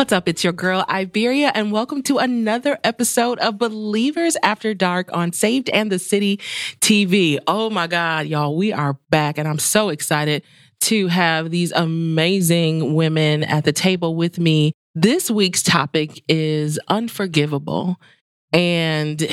What's up? It's your girl Iberia, and welcome to another episode of Believers After Dark on Saved in the City TV. Oh my God, y'all, we are back, and I'm so excited to have these amazing women at the table with me. This week's topic is unforgivable. And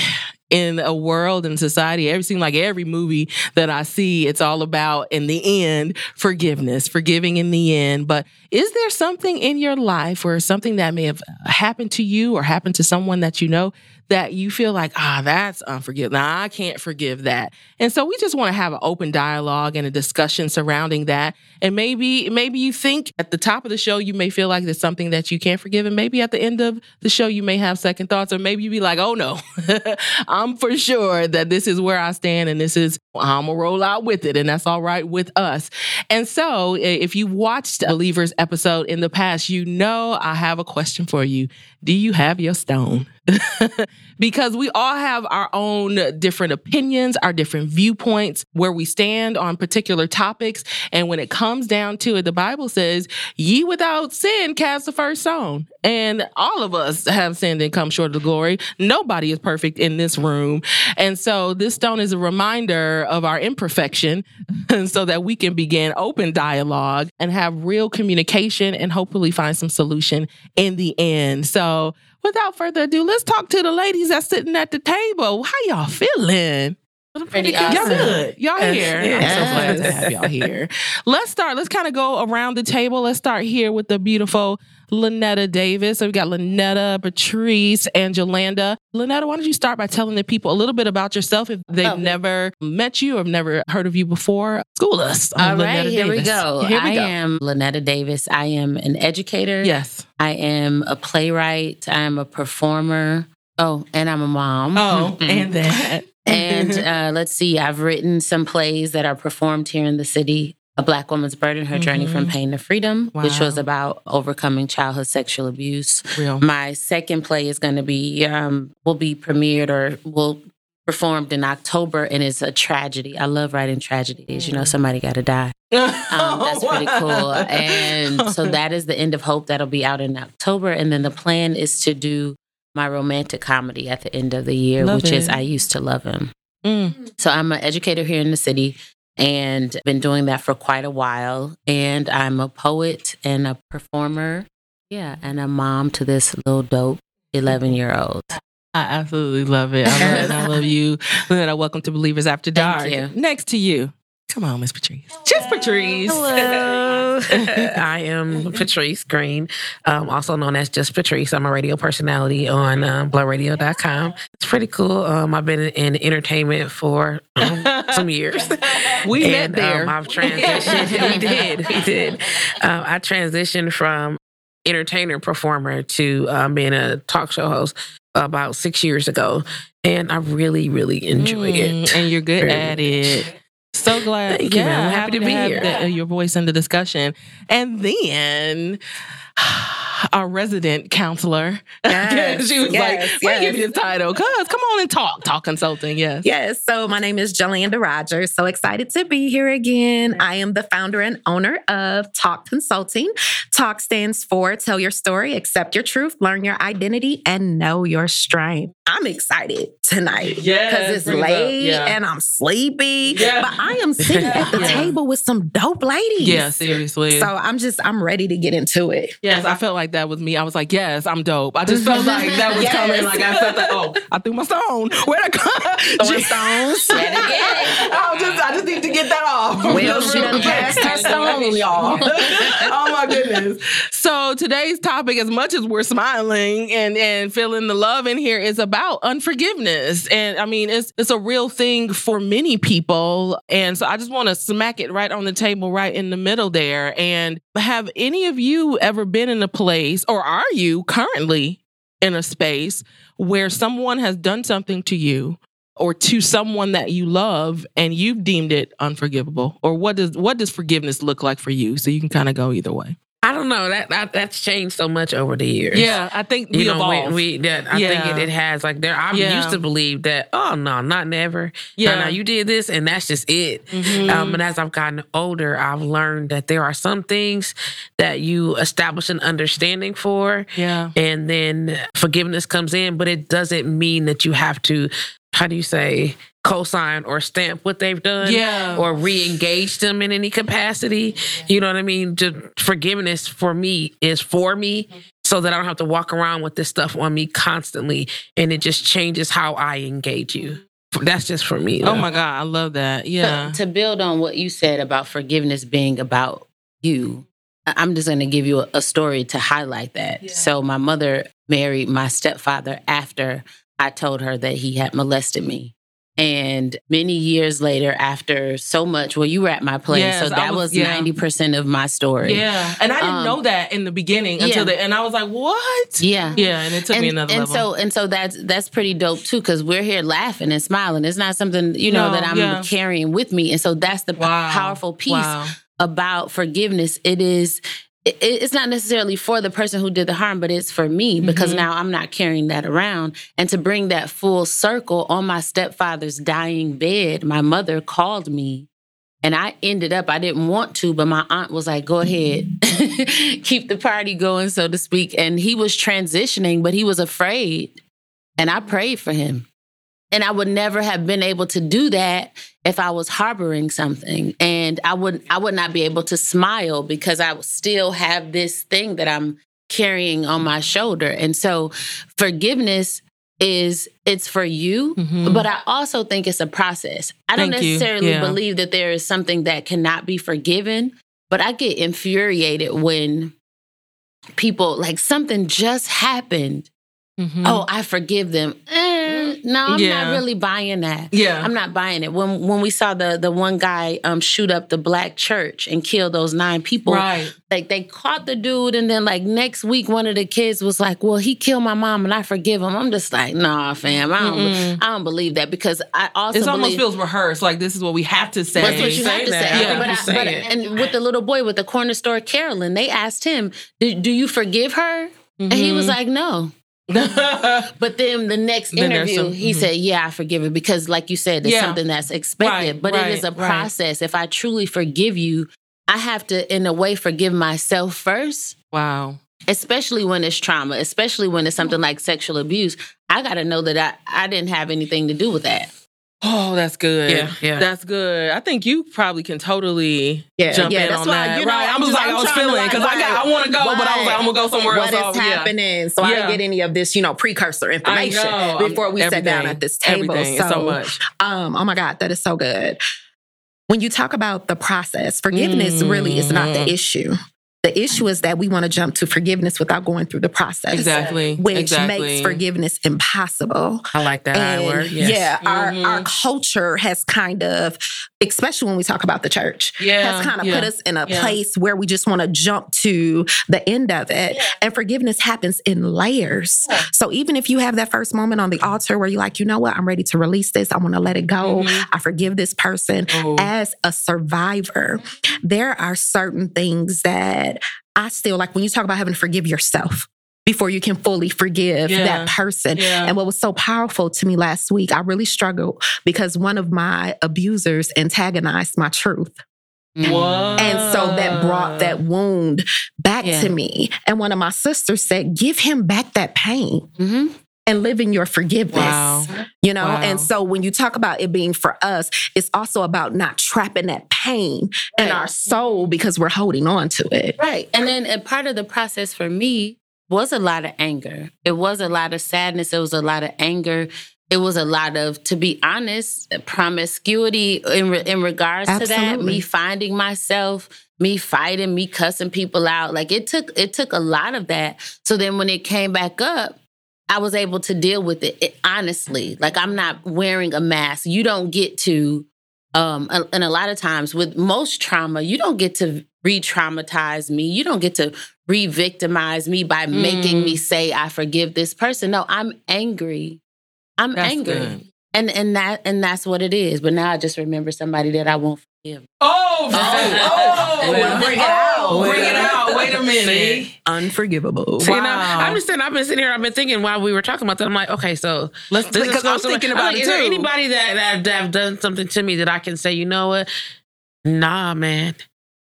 in a world and society, every seems like every movie that I see, it's all about in the end forgiveness, forgiving in the end. But is there something in your life or something that may have happened to you or happened to someone that you know that you feel like, ah, that's unforgivable. I can't forgive that. And so we just want to have an open dialogue and a discussion surrounding that. And maybe, maybe you think at the top of the show, you may feel like there's something that you can't forgive. And maybe at the end of the show, you may have second thoughts, or maybe you be like, oh no, I'm for sure that this is where I stand and this is, I'm gonna roll out with it. And that's all right with us. And so if you watched Believers episode in the past, you know I have a question for you. Do you have your stone? because we all have our own different opinions, our different viewpoints, where we stand on particular topics. And when it comes down to it, the Bible says, Ye without sin cast the first stone. And all of us have sinned and come short of the glory. Nobody is perfect in this room. And so this stone is a reminder of our imperfection so that we can begin open dialogue and have real communication and hopefully find some solution in the end. So without further ado, let's talk to the ladies that's sitting at the table. How y'all feeling? Pretty awesome. Y'all good. Y'all here. Yeah. I'm so glad to have y'all here. Let's start. Let's kind of go around the table. Let's start here with the beautiful Lynetta Davis. So we got Lynetta, Patrice, and Jolanda. Lynetta, why don't you start by telling the people a little bit about yourself if they've Okay. never met you or never heard of you before? School us. All Lynetta right, here we go. Here we I go. am Lynetta Davis. I am an educator. Yes. I am a playwright. I am a performer. Oh, and I'm a mom. Oh, and that. and uh, let's see, I've written some plays that are performed here in the city. A Black Woman's Burden, Her Journey from Mhm. Pain to Freedom, which was about overcoming childhood sexual abuse. real. My second play is going to be, um, will be premiered or will performed in October and it's a tragedy. I love writing tragedies. You know, somebody got to die. Um, that's pretty cool. And so that is the end of hope. That'll be out in October. And then the plan is to do my romantic comedy at the end of the year, Love which is. I used to love him. Mm. So I'm an educator here in the city and been doing that for quite a while. And I'm a poet and a performer. Yeah, and a mom to this little dope 11 year old. I absolutely love it. I love it. I love you. Lynetta, welcome to Believers After Dark. Next to you. Come on, Miss Patrice. Just Patrice. Hello. I am Patrice Green, um, also known as Just Patrice. I'm a radio personality on um, blurradio.com. It's pretty cool. Um, I've been in entertainment for um, some years. We and, met there. Um, I've transitioned. we did. We did. Um, I transitioned from entertainer performer to um, being a talk show host about six years ago. And I really, really enjoy Mm, it. And you're good Very at it. So glad. Thank you, yeah, ma'am. I'm happy to be have here. the- uh, your voice in the discussion. And then our resident counselor. Yes, she was yes, like, "Why give yes. you this title? Cuz come on and talk. Talk consulting. Yes. Yes. So my name is Jolanda Rogers. So excited to be here again. I am the founder and owner of Talk Consulting. Talk stands for Tell Your Story, Accept Your Truth, Learn Your Identity, and Know Your Strength. I'm excited tonight. Yes, Because it's it late Yeah. and I'm sleepy. Yeah. But I am sitting at the table with some dope ladies. Yeah, seriously. So I'm just, I'm ready to get into it. Yes, I felt like that was me. I was like, yes, I'm dope. I just felt like that was Yes. coming. Like I felt like, oh, I threw my stone. Where'd I come? Throwing stones. Yet again. I just, I just need to get that off. Well, she done passed her stone, y'all. oh my goodness. So today's topic, as much as we're smiling and, and feeling the love in here, is about unforgiveness. And I mean, it's it's a real thing for many people. And so I just want to smack it right on the table, right in the middle there. And have any of you ever been in a place, or are you currently in a space where someone has done something to you? Or to someone that you love, and you've deemed it unforgivable, or what does what does forgiveness look like for you? So you can kind of go either way. I don't know that, that that's changed so much over the years. Yeah, I think we you know, evolved. we, we that I Yeah. think it, it has like there. I Yeah. used to believe that. Oh no, not never. yeah, No, no, you did this, and that's just it. Mhm. Um, and as I've gotten older, I've learned that there are some things that you establish an understanding for, yeah, and then forgiveness comes in, but it doesn't mean that you have to. How do you say? Co-sign or stamp what they've done, yeah, or re-engage them in any capacity. You know what I mean? Just forgiveness for me is for me so that I don't have to walk around with this stuff on me constantly and it just changes how I engage you. That's just for me. Oh my god, I love that. Yeah, To, to build on what you said about forgiveness being about you, I- I'm just going to give you a, a story to highlight that. Yeah. So, my mother married my stepfather after I told her that he had molested me. And many years later, after so much, well, you were at my place, Yes, so I that was- was yeah. ninety percent of my story. yeah. And I didn't Um, know that in the beginning until yeah. the and I was like, what? yeah. Yeah, and it took and, me another and level. so and so that's that's pretty dope too because we're here laughing and smiling it's not something you know No, that i'm yeah. carrying with me and so that's the wow, powerful piece Wow. about forgiveness it is it's not necessarily for the person who did the harm but it's for me because Mhm. now i'm not carrying that around and to bring that full circle on my stepfather's dying bed my mother called me and I ended up, I didn't want to, but my aunt was like, go ahead, keep the party going, so to speak. And he was transitioning, but he was afraid. And I prayed for him. And I would never have been able to do that if I was harboring something. And I would I would not be able to smile because I would still have this thing that I'm carrying on my shoulder. And so forgiveness is it's for you, Mhm. but I also think it's a process. I don't necessarily Yeah. believe that there is something that cannot be forgiven, but I get infuriated when people like something just happened. Mhm. Oh, I forgive them. Eh, no, I'm Yeah. not really buying that. yeah, I'm not buying it. When when we saw the the one guy um shoot up the black church and kill those nine people, right. like they caught the dude, and then like next week, one of the kids was like, "Well, he killed my mom, and I forgive him." I'm just like, "Nah, fam, I don't, Mm-mm. I don't believe that because I also It almost feels rehearsed. Like this is what we have to say. that's what you Say have to that. say. Yeah. But, I, Say but and with the little boy with the corner store, Carolyn, they asked him, "Do, do you forgive her?" And he was like, "No." But then the next Then interview, some- he mhm. said, "Yeah, I forgive her because, like you said, it's Yeah. something that's expected. Right, but it is right, a right. process. If I truly forgive you, I have to, in a way, forgive myself first. wow. especially when it's trauma, especially when it's something like sexual abuse, I got to know that I, I didn't have anything to do with that. Oh, that's good. Yeah, yeah. That's good. I think you probably can totally Yeah, jump yeah, in that's on why, that. you know, right. I'm just like, I'm I was feeling like, because I got, I want to go, but I was like, I'm gonna go somewhere What else. is So, yeah. happening? So I Yeah. didn't get any of this, you know, precursor information. Before we sat down at this table. So, so much. um, oh my God, that is so good. When you talk about the process, forgiveness really is not the issue. The issue is that we want to jump to forgiveness without going through the process. Exactly. Which exactly. makes forgiveness impossible. I like that And word. Yes. Yeah, Mhm. our, our culture has kind of, especially when we talk about the church, Yeah. has kind of yeah. put us in a Yeah. place where we just want to jump to the end of it. And forgiveness happens in layers. So even if you have that first moment on the altar where you're like, you know what, I'm ready to release this, I want to let it go, Mhm. I forgive this person. Oh. As a survivor, there are certain things that I still like when you talk about having to forgive yourself before you can fully forgive Yeah. that person. Yeah. And what was so powerful to me last week, I really struggled because one of my abusers antagonized my truth. And so that brought that wound back Yeah. to me. And one of my sisters said, Give him back that pain Mm-hmm. and live in your forgiveness. Wow. You know, Wow. and so when you talk about it being for us, it's also about not trapping that pain in our soul because we're holding on to it. Right. And then and part of the process for me was a lot of anger. It was a lot of sadness. It was a lot of anger. It was a lot of, to be honest, promiscuity in, re- in regards to that. Me finding myself, me fighting, me cussing people out. Like it took it took a lot of that. So then when it came back up, I was able to deal with it, it honestly. Like I'm not wearing a mask. You don't get to um and a lot of times with most trauma, you don't get to re-traumatize me. You don't get to re-victimize me by making Mm. me say I forgive this person. No, I'm angry. I'm That's angry. good. And and that and that's what it is. But now I just remember somebody that I won't forgive. unforgiveness. Oh, oh, Well, bring it out. well, Bring it out. Wait a minute. See? Unforgivable. See, now, I'm just saying, I've been sitting here, I've been thinking while we were talking about that. I'm like, okay, so Let's this is because I'm also- thinking I'm about like, it is there anybody that, that that have done something to me that I can say, you know what? Nah, man.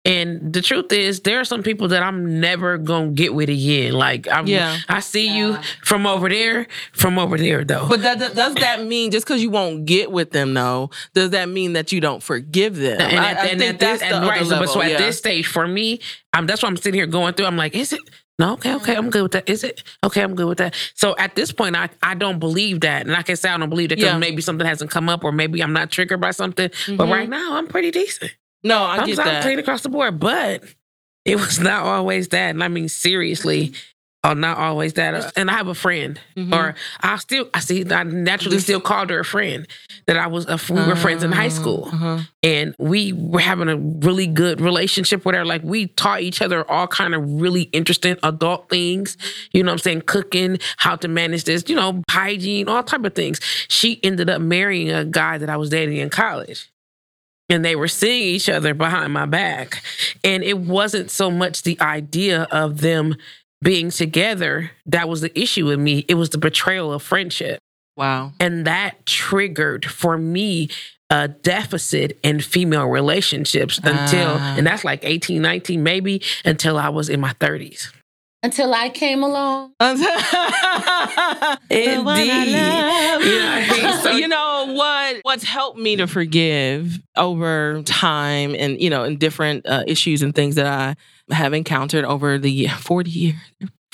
And the truth is, there are some people that I'm never gonna get with again. Like, I'm, Yeah. I see you from over there, from over there, though. But that, that- does that mean just because you won't get with them, though, does that mean that you don't forgive them? and I, at, I and think at this, that's the and right, but so at yeah. this stage, for me, I'm that's why I'm sitting here going through. I'm like, is it? No, okay, okay, I'm good with that. Is it? Okay, I'm good with that. So at this point, I, I don't believe that. And I can say I don't believe that because Yeah. maybe something hasn't come up or maybe I'm not triggered by something. But Mhm. right now, I'm pretty decent. No, I I'm, get I'm that. clean across the board. But it was not always that. And I mean, seriously, or not always that. And I have a friend, Mhm. or I still, I see, I naturally still called her a friend that I was, a, we were friends in high school Uh-huh. and we were having a really good relationship with her. Like we taught each other all kind of really interesting adult things. You know what I'm saying? Cooking, how to manage this, you know, hygiene, all type of things. She ended up marrying a guy that I was dating in college. And they were seeing each other behind my back. And it wasn't so much the idea of them being together that was the issue with me. It was the betrayal of friendship. Wow. And that triggered for me a deficit in female relationships until, Ah. and that's like 18, 19, maybe until I was in my 30s. Until I came along. Indeed. Yeah, so- you know what? What's helped me to forgive over time, and you know, in different uh, issues and things that I have encountered over the forty years.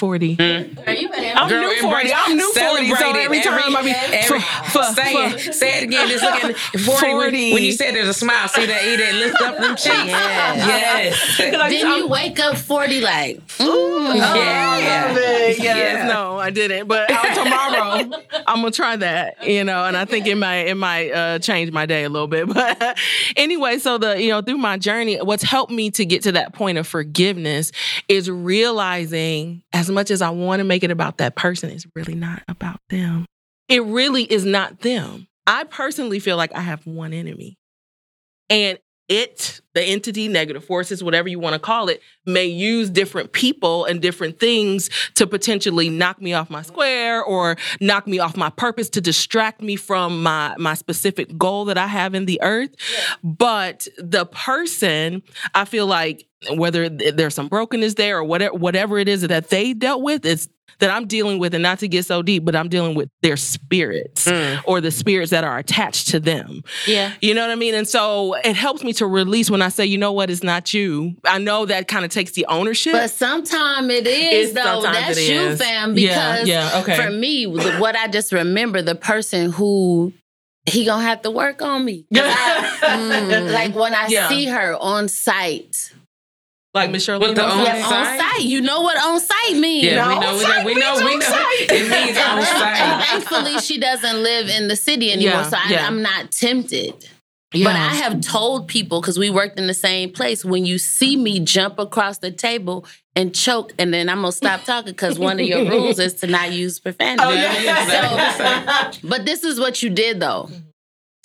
Forty. Are you better? I'm Girl, new forty. I'm new forty. So celebrate it. every time I be every- f- f- say f- it, say it again. Just looking 40. When, 40. when you said there's a smile, see that E that lift up them cheeks. Yes. Yes. Like, Then I'm- you wake up 40 like, mm, Yeah. Yes, Yeah. no, I didn't. But tomorrow, I'm gonna try that. You know, and I think it might it might uh, change my day a little bit. But anyway, so the you know through my journey, what's helped me to get to that point of forgiveness is realizing as much as I want to make it about that person, it's really not about them. It really is not them. I personally feel like I have one enemy, and it, the entity, negative forces, whatever you want to call it, may use different people and different things to potentially knock me off my square or knock me off my purpose to distract me from my my specific goal that I have in the earth. But the person, I feel like whether there's some brokenness there or whatever whatever it is that they dealt with, it's that I'm dealing with, and not to get so deep, but I'm dealing with their spirits Mm. or the spirits that are attached to them. yeah. You know what I mean? And so it helps me to release when I say, you know what, it's not you. I know that kind of takes the ownership. But sometimes it is, It's- though. That's you, is. fam. Because yeah, okay. for me, what I just remember, the person who he gonna have to work on me. I- mm, like when I Yeah. see her on site. Like Miss Shirley. With the On. Yeah, site? on site. You know what on site means. Yeah, we No, know, we know, site we know, we on know. site. It means on And site. thankfully, she doesn't live in the city anymore, Yeah, so I, yeah. I'm not tempted. Yeah. But I have told people because we worked in the same place. When you see me jump across the table and choke, and then I'm gonna stop talking because one of your rules is to not use profanity. Oh, yeah. So- but this is what you did though.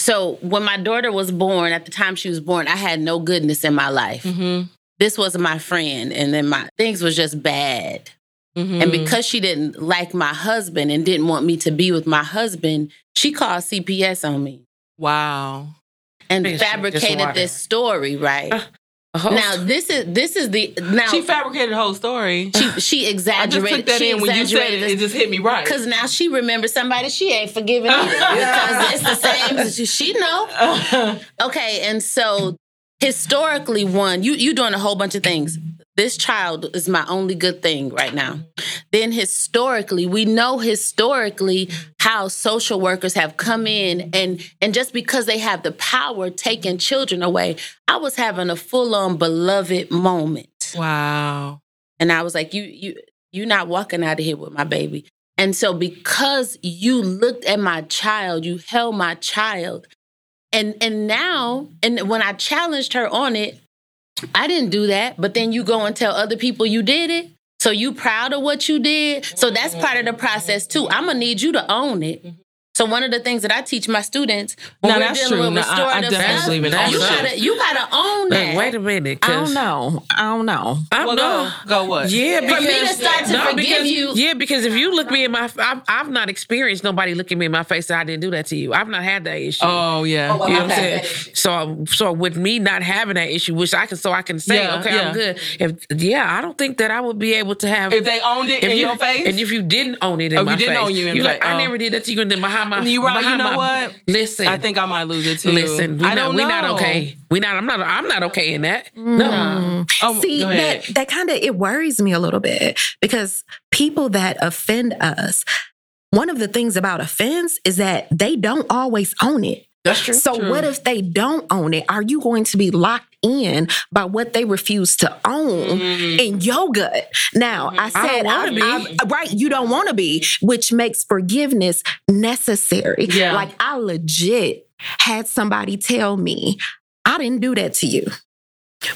So when my daughter was born, at the time she was born, I had no goodness in my life. Mhm, This was my friend, and then my things was just bad. mhm. And because she didn't like my husband and didn't want me to be with my husband, she called CPS on me wow. and Bitch, fabricated this story, right? A whole- Now this is this is the now She she fabricated the whole story. she, exaggerated. I just exaggerated. took that in when you said it. It just hit me right. because now she remembers somebody she ain't forgiven either because it's the same. as She know. Okay, and so historically, one you you doing a whole bunch of things. This child is my only good thing right now. Then historically, we know historically how social workers have come in and and just because they have the power taking children away, I was having a full on beloved moment. wow. And I was like, you, you, you're not walking out of here with my baby. And so because you looked at my child, you held my child. And and now, and when I challenged her on it, I didn't do that. But then you go and tell other people you did it. So you proud of what you did. So that's part of the process too. I'm gonna need you to own it. Mm-hmm. So one of the things that I teach my students when No, we're that's dealing true. with No, I- I restorative definitely stuff, believe in all you that. gotta you gotta own that. Wait, wait a minute. I don't know. I don't know. I'm Well, know. go, go what? Yeah, For me to because start to forgive because, you- Yeah, because if you look me in my, I've, I've not experienced nobody looking me in my face that I didn't do that to you. I've not had that issue. Oh yeah. Oh, you know what I'm saying? So, so with me not having that issue, which I can, so I can say, Yeah, okay, yeah. I'm good. If yeah, I don't think that I would be able to have. If they owned it if in you, your face, and if you didn't own it in Oh, my you didn't face, own you in you're fa- like, I oh. never did that to you, and then behind my, You right, you know my- what? Listen, I think I might lose it too. listen, we I not, don't we know. not okay. We not. I'm not. I'm not okay in that. No. Mm. Oh, See, that that kind of it worries me a little bit because people that offend us, one of the things about offense is that they don't always own it. That's true. So True. what if they don't own it? Are you going to be locked in by what they refuse to own Mm. in your gut? Now, I I don't said, I've- be. I've- right, you don't want to be, which makes forgiveness necessary. Yeah. Like I legit had somebody tell me, I didn't do that to you.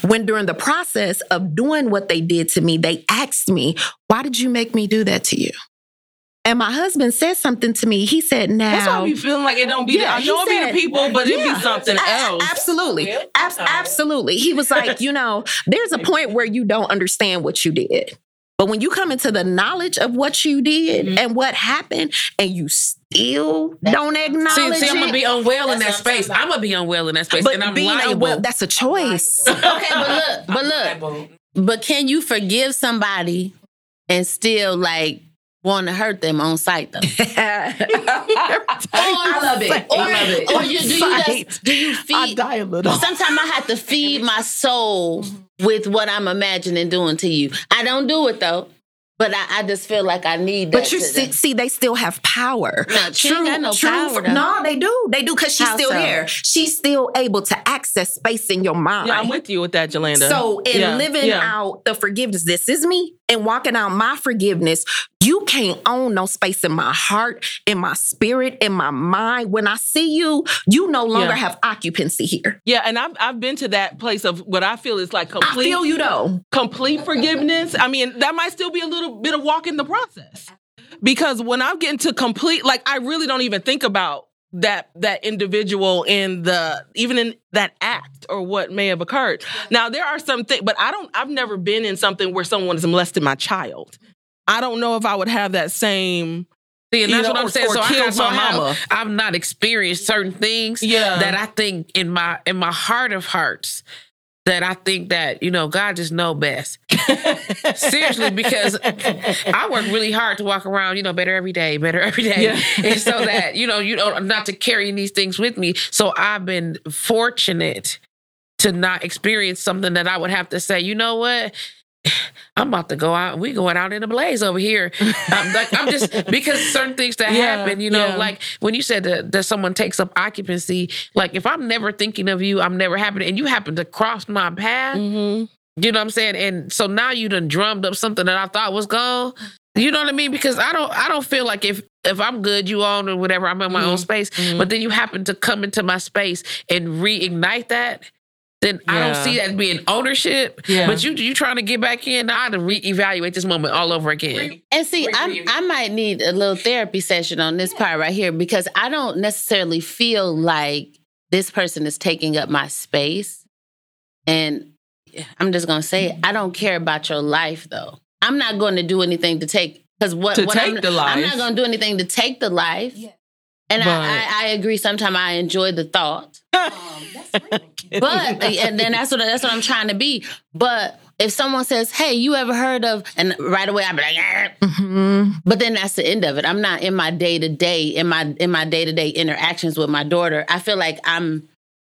When during the process of doing what they did to me, they asked me, Why did you make me do that to you? And my husband said something to me. He said, Now. That's why I be feeling like it don't be. Yeah, I he know it be the people, but it Yeah. be something else. Absolutely. Abs- absolutely. He was like, you know, there's a point where you don't understand what you did. But when you come into the knowledge of what you did Mhm. and what happened, and you still don't See, acknowledge see, I'm gonna be unwell in that space. I'm gonna be unwell in that space, but and I'm being liable. unwell, that's a choice. Okay, but look, but look, but can you forgive somebody and still like want to hurt them on sight though? I love it. Or, I love it. or you, do you just do you I die a little. Sometimes I have to feed my soul mm-hmm. with what I'm imagining doing to you. I don't do it though, but I, I just feel like I need that. But you see, see, they still have power. No, she ain't got no power, though. No, they do. They do because she's How still so? there. She's still able to access space in your mind. Yeah, I'm with you with that, Jolanda. So in Yeah, living yeah. out the forgiveness, this is me, and walking out my forgiveness, you can't own no space in my heart, in my spirit, in my mind. When I see you, you no longer Yeah. have occupancy here. Yeah, and I've I've been to that place of what I feel is like complete. I feel you though. complete forgiveness. I mean, that might still be a little bit of walk in the process. Because when I'm getting to complete, like I really don't even think about that that individual in the even in that act or what may have occurred. Now there are some things, but I don't I've never been in something where someone has molested my child. I don't know if I would have that same See, and that's know, what I'm saying. So I, can, so my mama. I've not experienced certain things Yeah. that I think in my in my heart of hearts that I think that you know God just know best. Seriously, because I work really hard to walk around, you know, better every day, better every day, Yeah. and so that you know, you know, not to carry these things with me. So I've been fortunate to not experience something that I would have to say, you know what. I'm about to go out. We going out in a blaze over here. I'm like I'm just because certain things that Yeah, happen, you know, yeah. like when you said that, that someone takes up occupancy. Like if I'm never thinking of you, I'm never happening, and you happen to cross my path. Mhm. You know what I'm saying? And so now you done drummed up something that I thought was gone. You know what I mean? Because I don't I don't feel like if if I'm good, you own or whatever, I'm in my own Mhm. space. Mhm. But then you happen to come into my space and reignite that. Then I don't see that being ownership. Yeah. But you you trying to get back in, I had to reevaluate this moment all over again. And see, I I might need a little therapy session on this part right here because I don't necessarily feel like this person is taking up my space. And I'm just gonna say, it, I don't care about your life though. I'm not going to do anything to take because what To what take I'm, the life. I'm not going to do anything to take the life. And But- I, I, I agree. Sometimes I enjoy the thought, but and then that's what that's what I'm trying to be. But if someone says, "Hey, you ever heard of?" and right away I'm like. Mhm. But then that's the end of it. I'm not in my day to day in my in my day to day interactions with my daughter. I feel like I'm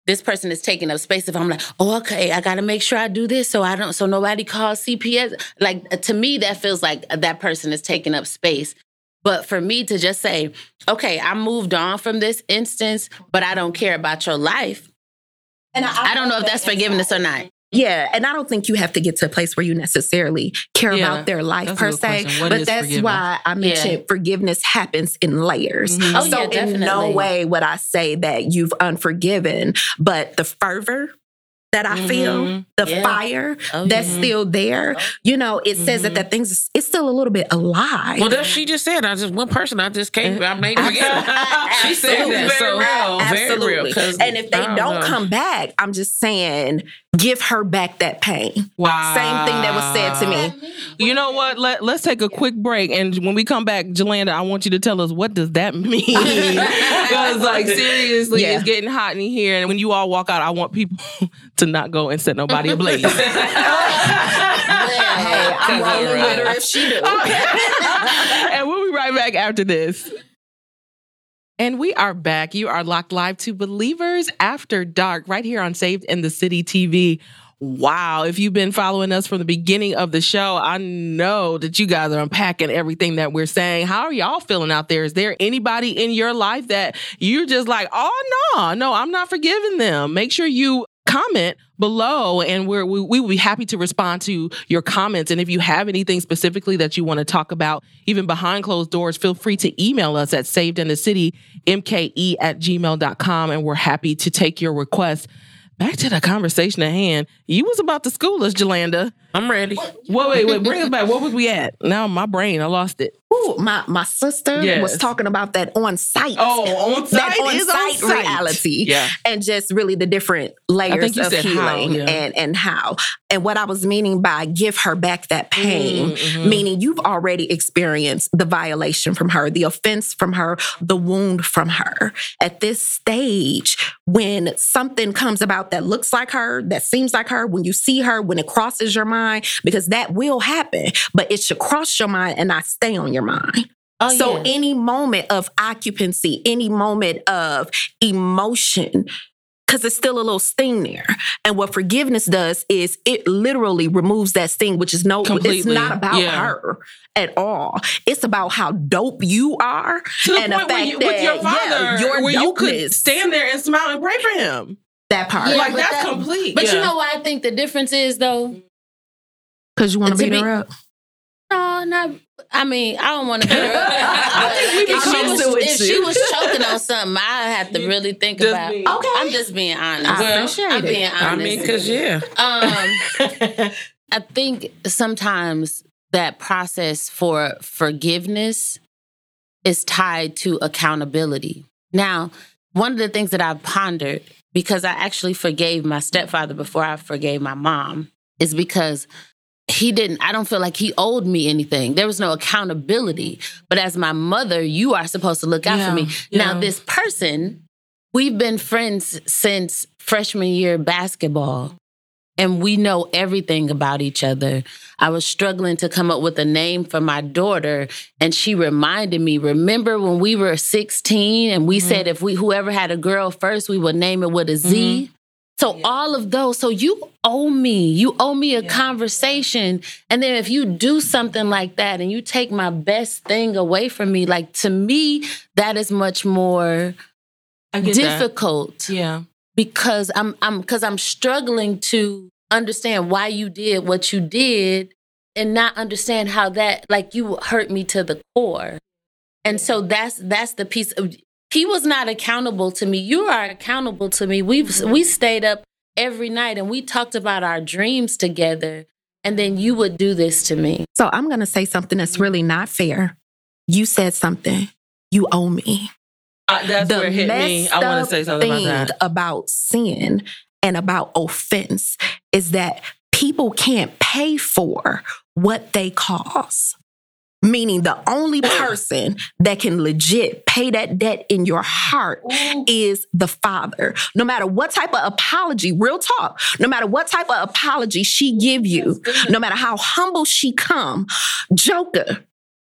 this person is taking up space. If I'm like, oh, okay, I got to make sure I do this so I don't so nobody calls CPS. Like to me, that feels like that person is taking up space. But for me to just say, okay, I moved on from this instance, but I don't care about your life. And I don't know if that's forgiveness or not. Yeah, and I don't think you have to get to a place where you necessarily care Yeah, about their life per se. But that's why I mentioned forgiveness happens in layers. Mhm. Oh, so yeah, in no way would I say that you've unforgiven, but the fervor that I feel, Mhm. the Yeah. fire Oh, that's yeah. still there, you know, it says that that things it's still a little bit alive. Well, that she just said, I just one person. I just can't. I may forget. she said that. So real. very real. and if they don't know. come back, I'm just saying, give her back that pain. Wow. Same thing that was said to me. You know what? Let, let's take a quick break. And when we come back, Jolanda, I want you to tell us what does that mean? Because, like, seriously, Yeah. it's getting hot in here. And when you all walk out, I want people to not go and set nobody ablaze. Hey, I'm rolling with her if she do. and we'll be right back after this. And we are back. You are locked live to Believers After Dark right here on Saved in the City TV. Wow. If you've been following us from the beginning of the show, I know that you guys are unpacking everything that we're saying. How are y'all feeling out there? Is there anybody in your life that you're just like, oh, no, no, I'm not forgiving them? Make sure you comment below and we're, we, we will be happy to respond to your comments. And if you have anything specifically that you want to talk about, even behind closed doors, feel free to email us at savedinthecity, mke at gmail.com. And we're happy to take your requests. Back to the conversation at hand. You was about to school us, Jolanda. I'm ready. Wait, wait, wait. Bring us back. What was we at? Now my brain, I lost it. Ooh, my my sister Yes. was talking about that on site. Oh, on that site on is on site site. reality. Yeah. and just really the different layers of said how, healing yeah. and and how. And what I was meaning by give her back that pain, Mhm, mhm. meaning you've already experienced the violation from her, the offense from her, the wound from her. At this stage, when something comes about that looks like her, that seems like her, when you see her, when it crosses your mind, because that will happen, but it should cross your mind and not stay on your mind. Oh, so yeah. any moment of occupancy, any moment of emotion, because it's still a little sting there. And what forgiveness does is it literally removes that sting, which is no, it's not about Yeah. her at all. It's about how dope you are. To the and the point where fact you, with your father, yeah, your where you could stand there and smile and pray for him. That part. Yeah, like that's that- complete. But yeah. you know what I think the difference is though? Because you want to To beat be- her up. No, not. I mean, I don't want to beat her. I think we if she, was, if she was choking on something, I have to really think Just about. be- Okay. I'm just being honest. I Well, appreciate I'm it. being honest. I mean, because yeah, um, I think sometimes that process for forgiveness is tied to accountability. Now, one of the things that I've pondered, because I actually forgave my stepfather before I forgave my mom, is because he didn't, I don't feel like he owed me anything. There was no accountability. But as my mother, you are supposed to look out Yeah, for me. yeah. Now, this person, we've been friends since freshman year basketball and we know everything about each other. I was struggling to come up with a name for my daughter, and she reminded me. Remember when we were sixteen, and we said mm-hmm. if we whoever had a girl first, we would name it with a Z? Mm-hmm. So all of those. So you owe me. You owe me a conversation. And then if you do something like that, and you take my best thing away from me, like to me, that is much more get that. difficult Yeah. because I'm I'm because I'm struggling to understand why you did what you did and not understand how that like you hurt me to the core. And so that's that's the piece of he was not accountable to me. You are accountable to me. We've we stayed up every night and we talked about our dreams together. And then you would do this to me. So I'm going to say something that's really not fair. You said something. You owe me. Uh, that's where it hit me. I want to say something thing about that. about sin and about offense is that people can't pay for what they cause. Meaning, the only person that can legit pay that debt in your heart is the father. No matter what type of apology, real talk, no matter what type of apology she give you, no matter how humble she come, Joker,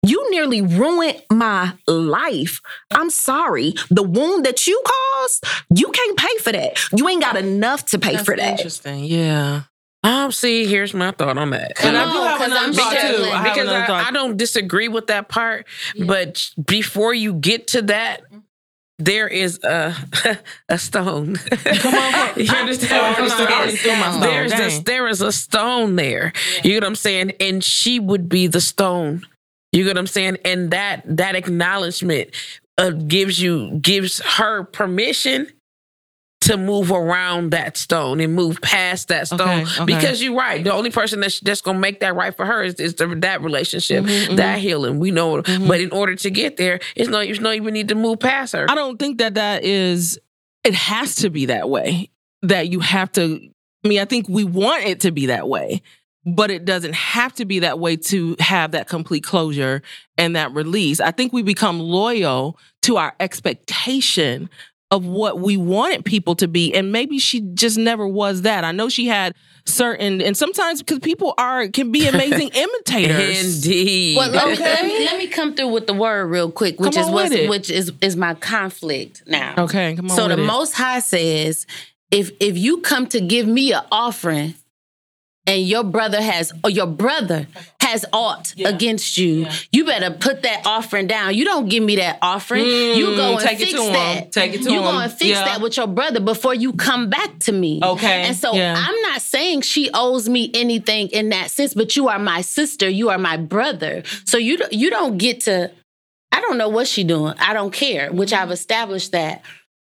you nearly ruined my life. I'm sorry. The wound that you caused, you can't pay for that. You ain't got enough to pay That's for that. Interesting. Yeah. Um, see, here's my thought on that. And I Come do on, another I'm thought too. I because I, thought. I don't disagree with that part, but before you get to that, there is a a stone. Come on, you understand what I'm I'm already saying? through my stone. There's Dang. this, there is a stone there. You get what I'm saying? And she would be the stone. You get what I'm saying? And that that acknowledgement uh, gives you gives her permission to move around that stone and move past that stone Okay, okay. because you're right. The only person that's that's gonna make that right for her is, is the, that relationship, Mm-hmm, that healing. We know, but in order to get there, it's no, you don't even need to move past her. I don't think that that is, it has to be that way. That you have to, I mean, I think we want it to be that way, but it doesn't have to be that way to have that complete closure and that release. I think we become loyal to our expectation of what we wanted people to be. And maybe she just never was that. I know she had certain, and sometimes because people are, can be amazing imitators. Indeed. Well, let, me, Okay. let, me, let me come through with the word real quick, which Come is on what's, with it. which is is my conflict now. Okay, come on. So with the it. Most High says, if if you come to give me an offering, and your brother has or your brother has aught against you, you better put that offering down. You don't give me that offering. you go and Mm, take it fix to him. that. Take it to him. you go him. and fix Yeah. that with your brother before you come back to me. Okay, And so yeah. I'm not saying she owes me anything in that sense, but you are my sister. You are my brother. So you don't- you don't get to. I don't know what she doing. I don't care. Which I've established that.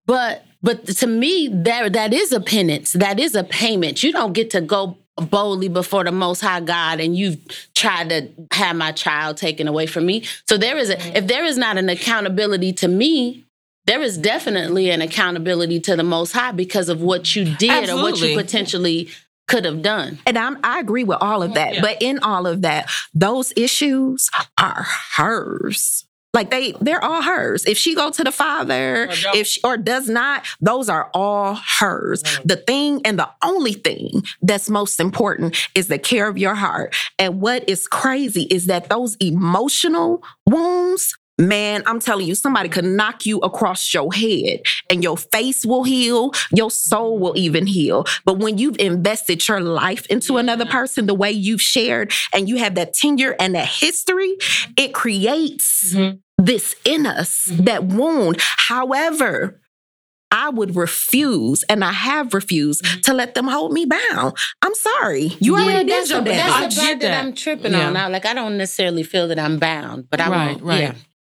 But but to me, that that is a penance. That is a payment. You don't get to go boldly before the Most High God and you've tried to have my child taken away from me. So there is a mm-hmm. if there is not an accountability to me. There is definitely an accountability to the Most High because of what you did or what you potentially could have done. And I'm, I agree with all of mm, that. But in all of that, those issues are hers. Like they, they're all hers. If she go to the father, Or if she, or does not, those are all hers. The thing and the only thing that's most important is the care of your heart. And what is crazy is that those emotional wounds. Man, I'm telling you, somebody could knock you across your head and your face will heal, your soul will even heal. But when you've invested your life into another person the way you've shared and you have that tenure and that history, it creates Mhm. this in us, that wound. However, I would refuse, and I have refused to let them hold me bound. I'm sorry. You already did that's your the, damage. That's the get part that. that. I'm tripping Yeah. on now. Like I don't necessarily feel that I'm bound, but I Right, won't. right. Yeah.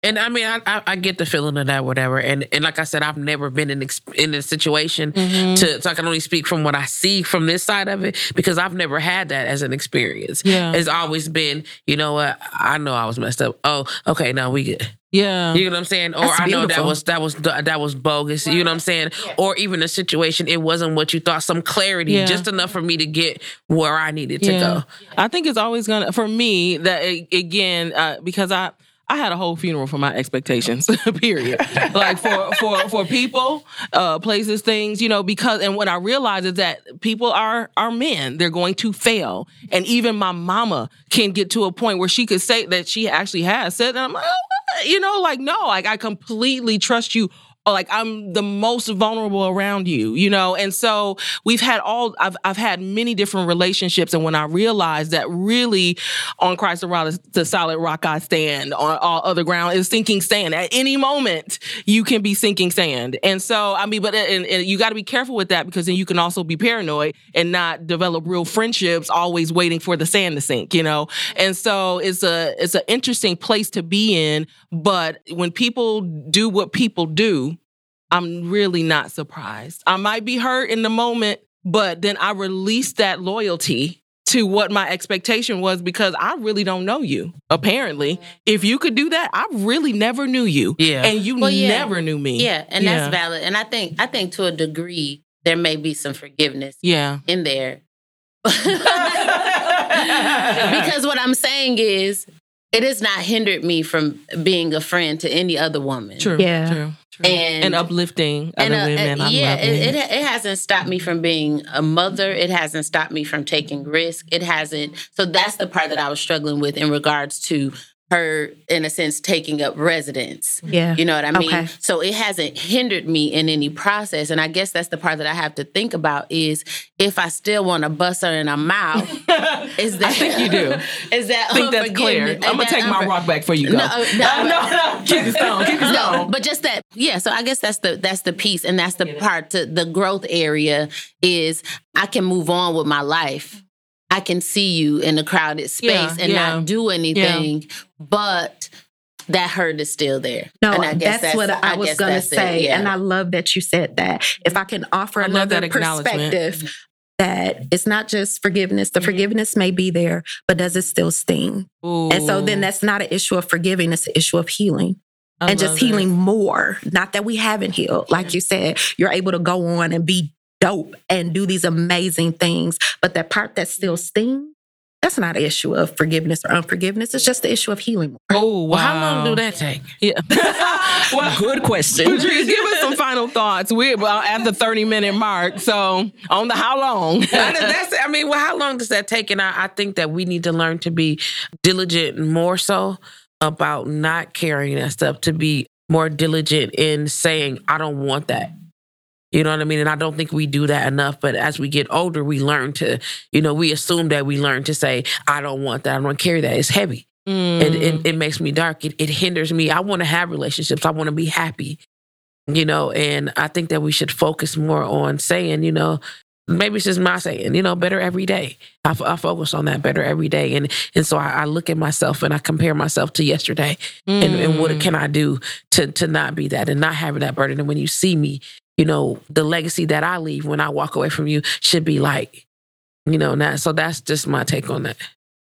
And I mean, I, I, I get the feeling of that, whatever. And and like I said, I've never been in ex- in a situation Mm-hmm. to so I can only speak from what I see from this side of it because I've never had that as an experience. Yeah. it's always been, you know what? I know I was messed up. Oh, okay, now we get. Yeah. You know what I'm saying? Or That's I know that was that was that was bogus. You know what I'm saying? Or even a situation it wasn't what you thought. Some clarity, Yeah. just enough for me to get where I needed to go. I think it's always gonna for me that a- again uh, because I I had a whole funeral for my expectations. period. like for for for people, uh, places, things, you know. Because and what I realize is that people are are men. They're going to fail, and even my mama can get to a point where she could say that she actually has said, and I'm like, oh, you know, like no, like I completely trust you like I'm the most vulnerable around you, you know? And so we've had all I've I've had many different relationships and when I realized that really on Christ the rock the solid rock I stand, on all other ground is sinking sand. At any moment you can be sinking sand. And so I mean but and, and you got to be careful with that because then you can also be paranoid and not develop real friendships always waiting for the sand to sink, you know? And so it's a it's an interesting place to be in, but when people do what people do, I'm really not surprised. I might be hurt in the moment, but then I release that loyalty to what my expectation was because I really don't know you. Apparently, mm-hmm. if you could do that, I really never knew you. Yeah. And you Well, yeah. never knew me. Yeah, and Yeah. that's valid. And I think I think to a degree there may be some forgiveness Yeah. in there. because what I'm saying is it has not hindered me from being a friend to any other woman. True. Yeah. True. true. And- And, uplifting other uh, women. uh, I yeah, it, it. it it hasn't stopped me from being a mother. It hasn't stopped me from taking risk. It hasn't. So that's the part that I was struggling with in regards to her, in a sense, taking up residence. Yeah. You know what I mean? Okay. So it hasn't hindered me in any process. And I guess that's the part that I have to think about is if I still want to bust her in her mouth, is that I think you do. Is that I think that's clear. I'm gonna Is take that my unfor- rock back for you. Go. No, uh, no, no, no. Keep it stone. Keep it no, but just that, yeah. So I guess that's the that's the piece, and that's the part to the growth area is I can move on with my life. I can see you in a crowded space Yeah, and yeah. not do anything, but that hurt is still there. No, and I guess that's, that's what I, I was going to say. Yeah. And I love that you said that. If I can offer I another perspective, that it's not just forgiveness. The mm-hmm. forgiveness may be there, but does it still sting? Ooh. And so then that's not an issue of forgiving, it's an issue of healing. I and just healing that. more. Not that we haven't healed. Like you said, you're able to go on and be dope and do these amazing things. But that part that still stings, that's not an issue of forgiveness or unforgiveness. It's just the issue of healing. Oh, wow. Well, how long do that take? Yeah. well, good question. Patrice, give us some final thoughts. We're well, at the 30 minute mark. So, on the how long? that's, I mean, well, how long does that take? And I, I think that we need to learn to be diligent more so about not carrying that stuff, to be more diligent in saying, I don't want that. You know what I mean? And I don't think we do that enough. But as we get older, we learn to, you know, we assume that we learn to say, I don't want that. I don't want to carry that. It's heavy. Mm. It, it, it, makes me dark. It, it hinders me. I want to have relationships. I want to be happy, you know, and I think that we should focus more on saying, you know, maybe it's just my saying, you know, better every day. I, I focus on that better every day. And and so I, I, look at myself and I compare myself to yesterday mm. and, and what mm. can I do to to not be that and not having that burden. And when you see me, you know, the legacy that I leave when I walk away from you should be like, you know, that. So that's just my take on that.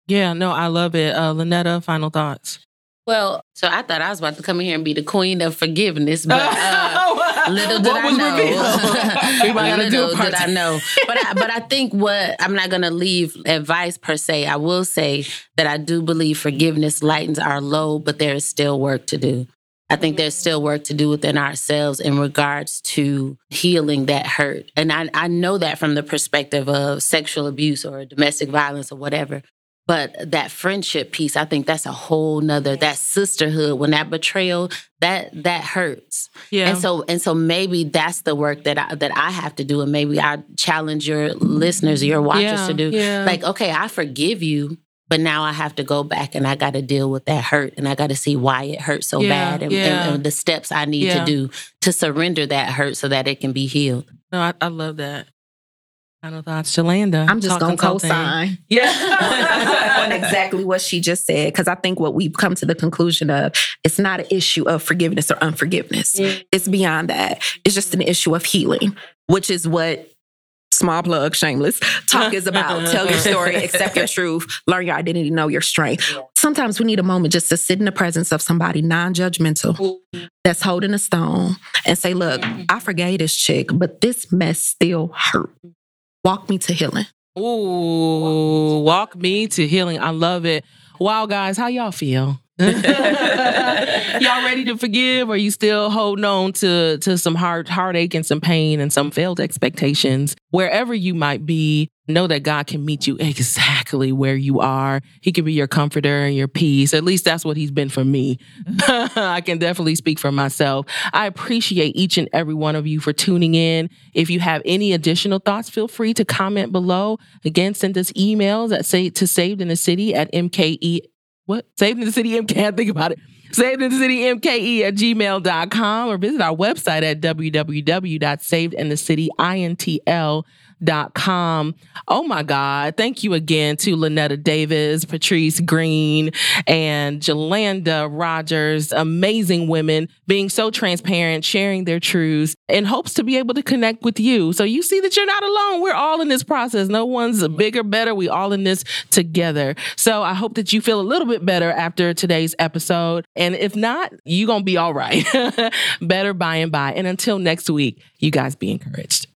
Yeah, no, I love it. Uh, Lynetta, final thoughts. Well, so I thought I was about to come in here and be the queen of forgiveness, but uh, little did I know. little did I know. But I, but I think what I'm not going to leave advice per se. I will say that I do believe forgiveness lightens our load, but there is still work to do. I think there's still work to do within ourselves in regards to healing that hurt. And I, I know that from the perspective of sexual abuse or domestic violence or whatever. But that friendship piece, I think that's a whole nother that sisterhood, when that betrayal, that that hurts. Yeah. And so and so maybe that's the work that I that I have to do. And maybe I challenge your listeners, your watchers yeah, to do. Yeah. Like, okay, I forgive you, but now I have to go back and I got to deal with that hurt and I got to see why it hurt so yeah, bad and, yeah. and, and, the steps I need yeah. to do to surrender that hurt so that it can be healed. No, I, love that. I love that. Final thoughts, Jolanda. I'm just gonna co-sign. Yeah, on exactly what she just said because I think what we've come to the conclusion of it's not an issue of forgiveness or unforgiveness. Mm. It's beyond that. It's just an issue of healing, which is what small plug, shameless, talk is about. Tell your story, accept your truth, learn your identity, know your strength. Sometimes we need a moment just to sit in the presence of somebody non judgmental that's holding a stone and say, Look, mm-hmm. I forgave this chick, but this mess still hurt. Walk me to healing. Ooh, walk me to healing. I love it. Wow, guys, how y'all feel? y'all ready to forgive? Or you still holding on to to some heart heartache and some pain and some failed expectations? Wherever you might be, know that God can meet you exactly where you are. He can be your comforter and your peace. At least that's what he's been for me. I can definitely speak for myself. I appreciate each and every one of you for tuning in. If you have any additional thoughts, feel free to comment below. Again, send us emails at say to saved in the city at mke what? Saved in the City MK. Can't think about it. Saved in the City MKE at gmail.com or visit our website at www.savedinthecityintl.com com. Oh my God. Thank you again to Lynetta Davis, Patrice Green, and Jolanda Rogers. Amazing women being so transparent, sharing their truths in hopes to be able to connect with you. So you see that you're not alone. We're all in this process. No one's bigger, better. We all in this together. So I hope that you feel a little bit better after today's episode. And if not, you're going to be all right. better by and by. And until next week, you guys be encouraged.